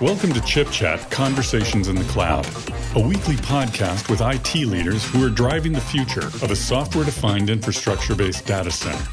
Welcome to Chip Chat Conversations in the Cloud, a weekly podcast with IT leaders who are driving the future of a software defined infrastructure based data center.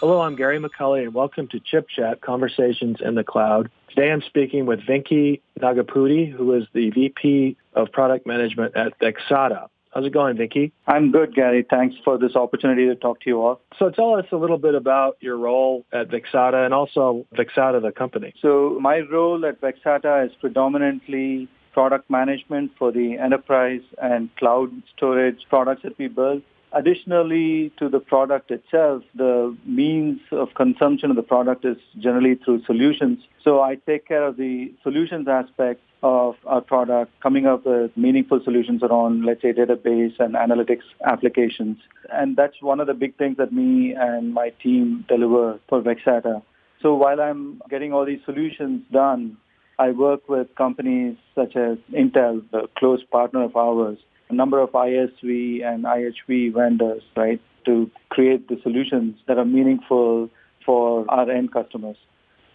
Hello, I'm Gary McCulley, and welcome to Chip Chat Conversations in the Cloud. Today I'm speaking with Vinky Nagapudi, who is the VP of Product Management at Vexata. How's it going, Vinky? I'm good, Gary. Thanks for this opportunity to talk to you all. So tell us a little bit about your role at Vexata and also Vexata, the company. So my role at Vexata is predominantly product management for the enterprise and cloud storage products that we build. Additionally to the product itself, the means of consumption of the product is generally through solutions. So I take care of the solutions aspect of our product, coming up with meaningful solutions around, let's say, database and analytics applications. And that's one of the big things that me and my team deliver for Vexata. So while I'm getting all these solutions done, I work with companies such as Intel, a close partner of ours, a number of ISV and IHV vendors, right, to create the solutions that are meaningful for our end customers.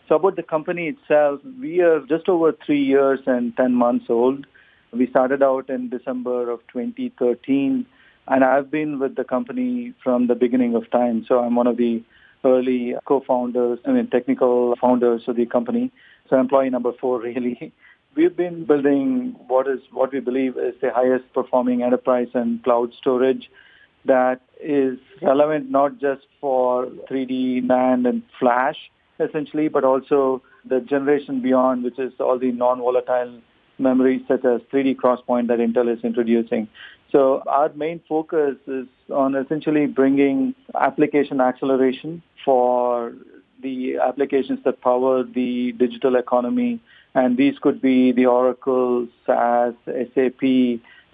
So about the company itself, we are just over three years and 10 months old. We started out in December of 2013, and I've been with the company from the beginning of time. So I'm one of the early co-founders, I mean, technical founders of the company. So employee number four, really. We've been building what is what we believe is the highest performing enterprise and cloud storage that is relevant not just for 3D NAND and flash, essentially, but also the generation beyond, which is all the non-volatile memories such as 3D XPoint that Intel is introducing. So our main focus is on essentially bringing application acceleration for the applications that power the digital economy and these could be the Oracle, SAS, SAP,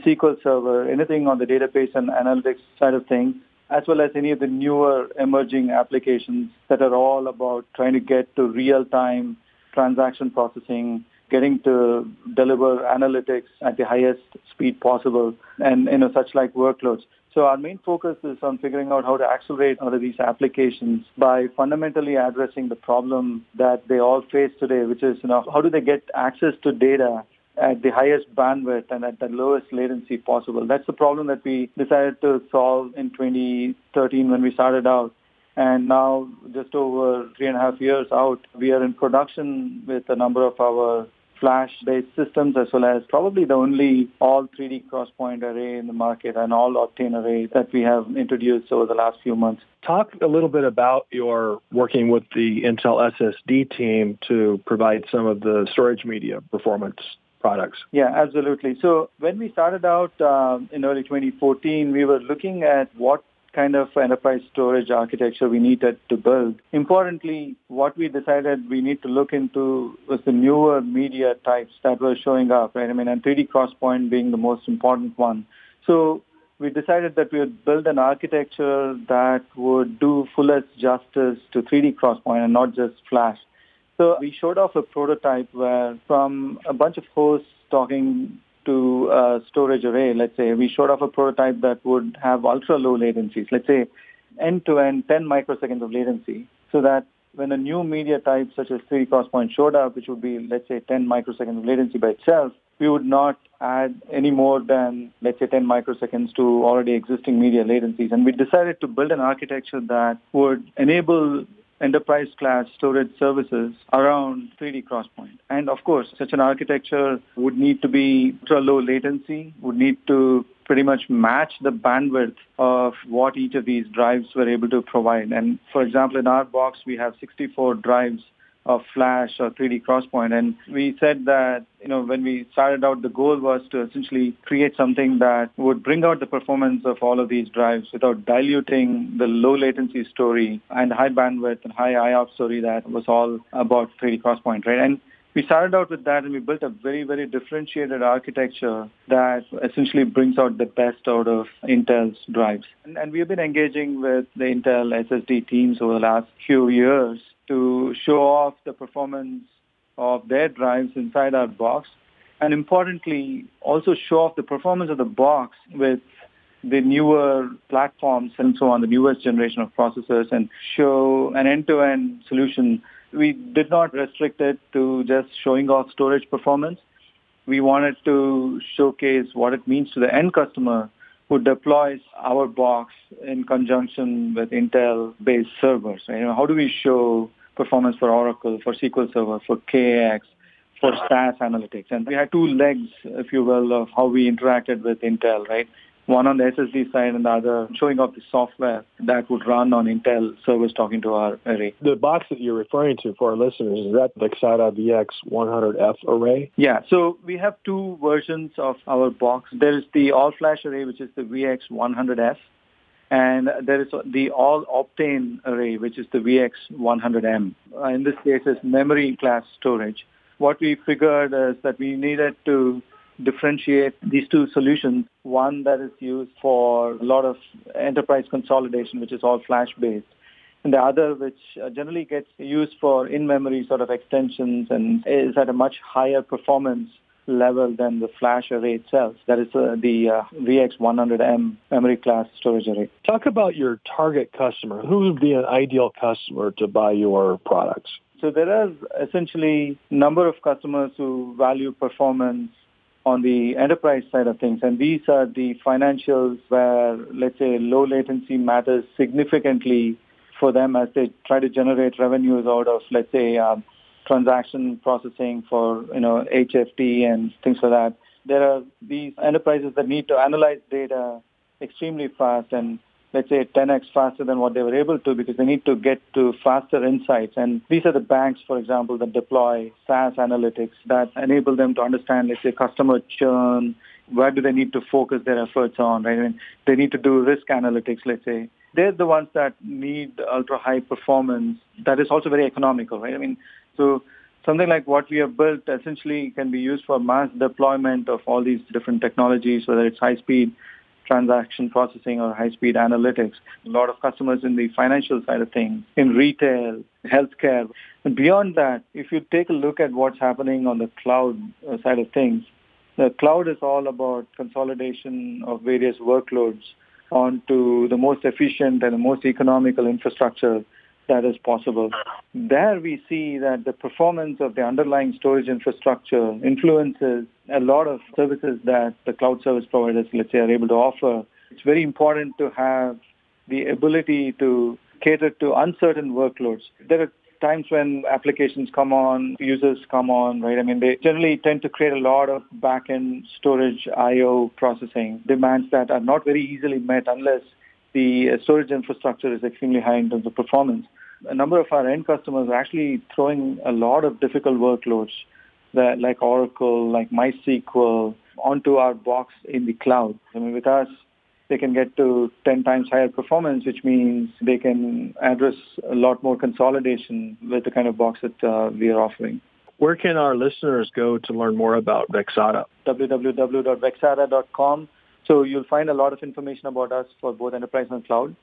SQL Server, anything on the database and analytics side of things, as well as any of the newer emerging applications that are all about trying to get to real-time transaction processing, getting to deliver analytics at the highest speed possible, and you know such like workloads. So our main focus is on figuring out how to accelerate all of these applications by fundamentally addressing the problem that they all face today, which is, you know, how do they get access to data at the highest bandwidth and at the lowest latency possible. That's the problem that we decided to solve in 2013 when we started out. And now, just over three and a half years out, we are in production with a number of our flash-based systems as well as probably the only all 3D XPoint array in the market and all Optane array that we have introduced over the last few months. Talk a little bit about your working with the Intel SSD team to provide some of the storage media performance products. Yeah, absolutely. So when we started out um, in early 2014, we were looking at what kind of enterprise storage architecture we needed to build. Importantly, what we decided we need to look into was the newer media types that were showing up, right? I mean, and 3D XPoint being the most important one. So we decided that we would build an architecture that would do fullest justice to 3D XPoint and not just Flash. So we showed off a prototype where from a bunch of hosts talking to a storage array, let's say, we showed off a prototype that would have ultra low latencies, let's say end-to-end 10 microseconds of latency, so that when a new media type such as 3D XPoint showed up, which would be, let's say, 10 microseconds of latency by itself, we would not add any more than, let's say, 10 microseconds to already existing media latencies. And we decided to build an architecture that would enable enterprise class storage services around 3D XPoint. And of course, such an architecture would need to be ultra low latency, would need to pretty much match the bandwidth of what each of these drives were able to provide. And for example, in our box, we have 64 drives of Flash or 3D XPoint. And we said that, you know, when we started out, the goal was to essentially create something that would bring out the performance of all of these drives without diluting the low latency story and high bandwidth and high IOPS story that was all about 3D XPoint, right? And we started out with that and we built a very, very differentiated architecture that essentially brings out the best out of Intel's drives. And, and we've been engaging with the Intel SSD teams over the last few years to show off the performance of their drives inside our box and importantly also show off the performance of the box with the newer platforms and so on, the newest generation of processors and show an end-to-end solution. We did not restrict it to just showing off storage performance. We wanted to showcase what it means to the end customer who deploys our box in conjunction with Intel-based servers. You know, how do we show performance for Oracle, for SQL Server, for KX, for SAS analytics? And we had two legs, if you will, of how we interacted with Intel, right? One on the SSD side and the other showing off the software that would run on Intel servers talking to our array. The box that you're referring to for our listeners, is that the Vexata VX100F array? Yeah, so we have two versions of our box. There is the all-flash array, which is the VX100F, and there is the all-optane array, which is the VX100M. Uh, in this case, it's memory class storage. What we figured is that we needed to differentiate these two solutions. One that is used for a lot of enterprise consolidation, which is all flash-based, and the other which uh, generally gets used for in-memory sort of extensions and is at a much higher performance level than the flash array itself. That is uh, the uh, VX100M memory class storage array. Talk about your target customer. Who would be an ideal customer to buy your products? So there are essentially number of customers who value performance on the enterprise side of things. And these are the financials where, let's say, low latency matters significantly for them as they try to generate revenues out of, let's say, um, transaction processing for, you know, HFT and things like that. There are these enterprises that need to analyze data extremely fast and let's say 10x faster than what they were able to because they need to get to faster insights. And these are the banks, for example, that deploy SAS analytics that enable them to understand, let's say, customer churn, where do they need to focus their efforts on, right? I mean, they need to do risk analytics, let's say. They're the ones that need ultra high performance that is also very economical, right? I mean, so something like what we have built essentially can be used for mass deployment of all these different technologies, whether it's high speed transaction processing or high-speed analytics. A lot of customers in the financial side of things, in retail, healthcare. And beyond that, if you take a look at what's happening on the cloud uh, side of things, the cloud is all about consolidation of various workloads onto the most efficient and the most economical infrastructure that is possible. There we see that the performance of the underlying storage infrastructure influences a lot of services that the cloud service providers, let's say, are able to offer. It's very important to have the ability to cater to uncertain workloads. There are times when applications come on, users come on, right? I mean, they generally tend to create a lot of back-end storage I.O. processing demands that are not very easily met unless the uh, storage infrastructure is extremely high in terms of performance. A number of our end customers are actually throwing a lot of difficult workloads that, like Oracle, like MySQL, onto our box in the cloud. I mean, with us, they can get to 10 times higher performance, which means they can address a lot more consolidation with the kind of box that uh, we are offering. Where can our listeners go to learn more about Vexata? www.vexata.com. So you'll find a lot of information about us for both enterprise and cloud,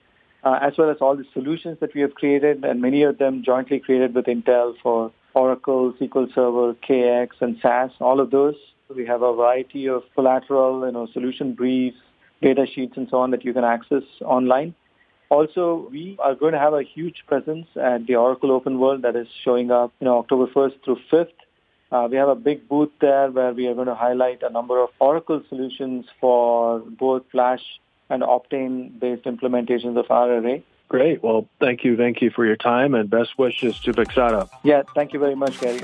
uh, as well as all the solutions that we have created, and many of them jointly created with Intel for Oracle, SQL Server, KX, and SAS, all of those. We have a variety of collateral, you know, solution briefs, data sheets, and so on that you can access online. Also, we are going to have a huge presence at the Oracle Open World that is showing up, you know, October 1st through 5th. Uh, we have a big booth there where we are going to highlight a number of Oracle solutions for both Flash and Optane-based implementations of array. Great. Well, thank you, thank you for your time and best wishes to Vexata. Yeah, thank you very much, Gary.